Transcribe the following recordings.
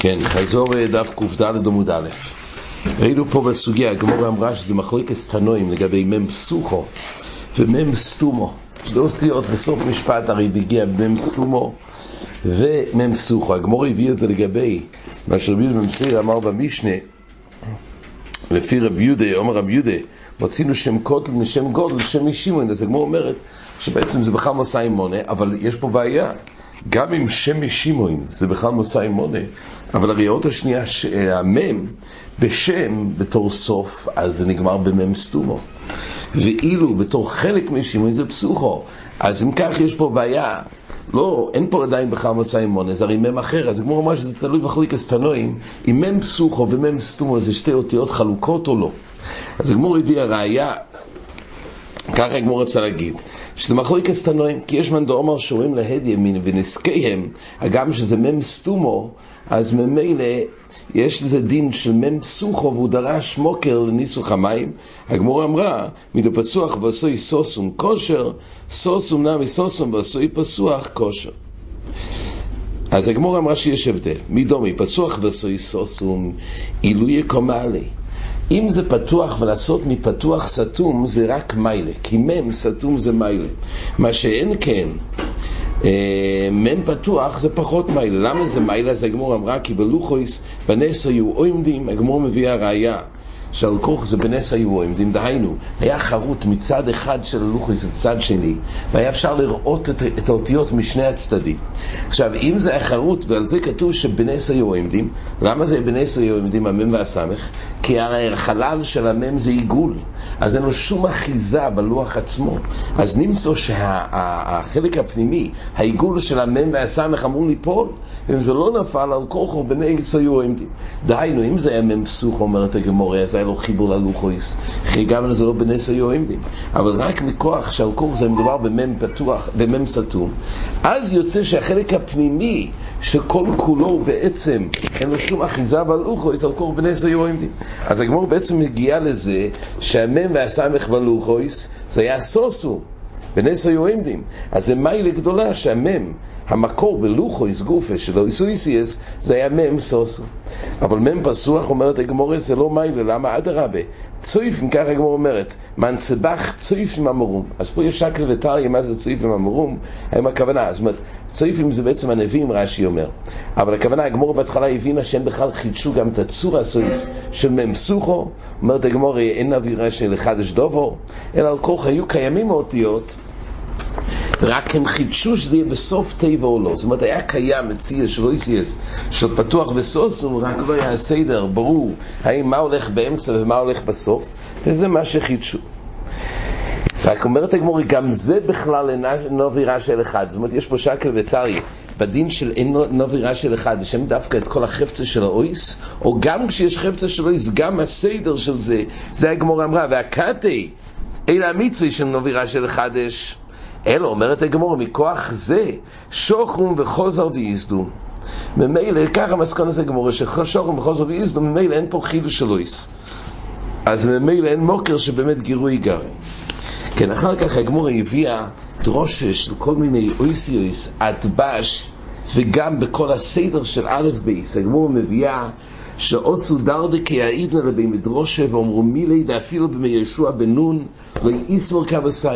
כן, חזור אה, דף קד עמוד א'. ראינו פה בסוגיה, הגמור אמרה שזה מחלוקת תנועים לגבי מם פסוחו ומם סתומו. שתי אותיות בסוף משפט הרי הגיע מם סתומו ומם פסוחו. הגמור הביא את זה לגבי מה שרבי ממציר אמר במשנה, לפי רבי יהודה, אומר רבי יהודה, מוצאינו שם קוטל משם גודל לשם משימון, אז הגמור אומרת שבעצם זה בכלל מוסאי מונה, אבל יש פה בעיה. גם אם שם משימון זה בכלל מוסאי מונה, אבל הרי האות השנייה, המם, בשם בתור סוף, אז זה נגמר במם סתומו. ואילו בתור חלק משימון זה פסוחו. אז אם כך יש פה בעיה, לא, אין פה עדיין בכלל מוסאי מונה, זה הרי מם אחר, אז כמו אמר שזה תלוי בחליקס תנועים, אם מם פסוחו ומם סתומו זה שתי אותיות חלוקות או לא. אז הגמור הביא הראייה ככה הגמור רוצה להגיד, שזה מחלוקת תנועים, כי יש מנדו אומר שאומרים להד ימין ונזקיהם, הגם שזה מם סתומו, אז ממילא יש לזה דין של מם פסוחו והוא דרש מוקר לניסוך המים. הגמור אמרה, מדו פצוח ועשוי סוסום כושר, סוסום נמי סוסום ועשוי פסוח כושר. אז הגמור אמרה שיש הבדל, מדומי פצוח ועשוי סוסום, עילוי קומלי. אם זה פתוח ולעשות מפתוח סתום זה רק מיילה, כי מם סתום זה מיילה. מה שאין כן, אה, מם פתוח זה פחות מיילה. למה זה מיילה? אז הגמור אמרה כי בלוחויס בנס היו עומדים, הגמור מביא הראייה. שעל כוך זה בנס היו עומדים, דהיינו, היה חרוט מצד אחד של הלוחוס לצד שני, והיה אפשר לראות את, את האותיות משני הצדדים. עכשיו, אם זה היה חרוט, ועל זה כתוב שבנס היו עומדים, למה זה בנס היו עומדים, המם והסמך? כי החלל של המם זה עיגול, אז אין לו שום אחיזה בלוח עצמו. אז נמצא שהחלק שה, הפנימי, העיגול של המם והסמך אמור ליפול, ואם זה לא נפל על כוכו בנס היו עומדים. דהיינו, אם זה היה מם פסוך, אומרת הגמורה, אז היה לו חיבור ללוחויס, גם זה לא בנס היו עומדים. אבל רק מכוח שעל כוך זה מדובר במם פתוח, במם סתום, אז יוצא שהחלק הפנימי שכל כולו בעצם אין לו שום אחיזה בלוחויס, על כוך בנס היו עומדים. אז הגמור בעצם מגיע לזה שהמם והסמך בלוחויס זה היה סוסו. בנס היו עמדים. אז זה מיילה גדולה שהמם, המקור בלוחו איסגופה שלו איסויסיאס, זה היה מם סוסו. אבל מם פסוח אומרת הגמורה זה לא מיילה, למה אדרבה? צויפים, ככה הגמורה אומרת, מנצבח צויפים אמרום. אז פה יש שקל וטריה, מה זה צויפים אמרום? האם הכוונה? זאת אומרת, צויפים זה בעצם הנביאים, רש"י אומר. אבל הכוונה, הגמורה בהתחלה הבינה שהם בכלל חידשו גם את הצור הסויס של מם סוכו. אומרת הגמורה, אין אווירה של חדש דובו, אלא על כוח היו קיימים האותיות. רק הם חידשו שזה יהיה בסוף טבע או לא. זאת אומרת, היה קיים מציע של אויסיאס, של פתוח וסוסום, רק לא היה סדר, ברור, האם מה הולך באמצע ומה הולך בסוף, וזה מה שחידשו. רק אומרת הגמורי, גם זה בכלל אינו אווירה של אחד. זאת אומרת, יש פה שקל וטריה. בדין של אין נובירה של אחד, השם דווקא את כל החפצה של האויס, או גם כשיש חפצה של האויס, גם הסדר של זה, זה הגמור אמרה, והקאטי, אלא המצווה של נובירה של חדש, אלא אומרת הגמור, מכוח זה שוכום וחוזר ויזדום. ממילא, ככה מסכון הזה גמור, ששוכום וחוזר ויזדום, ממילא אין פה חידוש של אויס. אז ממילא אין מוקר שבאמת גירוי גר. כן, אחר כך הגמור הביאה דרושה של כל מיני אויסיוס, הדבש, וגם בכל הסדר של א' בייס. הגמור מביאה שעושו דרדקי העידנה לבי מדרושה ואומרו מילי דאפילו במי ישוע בן נון לא יסמור כבסי.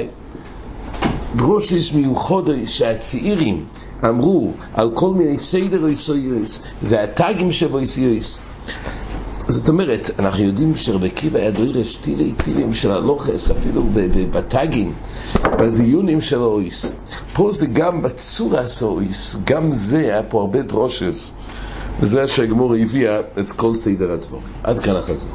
דרושיס מיוחדוי שהצעירים אמרו על כל מיני סדר איסויוס והטאגים שבו איסויוס זאת אומרת, אנחנו יודעים שרבי עקיבא היה דוירש טילי טילים של הלוכס, אפילו בטאגים, בזיונים של האויס. פה זה גם בצורה של האויס, גם זה היה פה הרבה דרושס, וזה שהגמור הביאה את כל סדר הדבור. עד כאן החזור.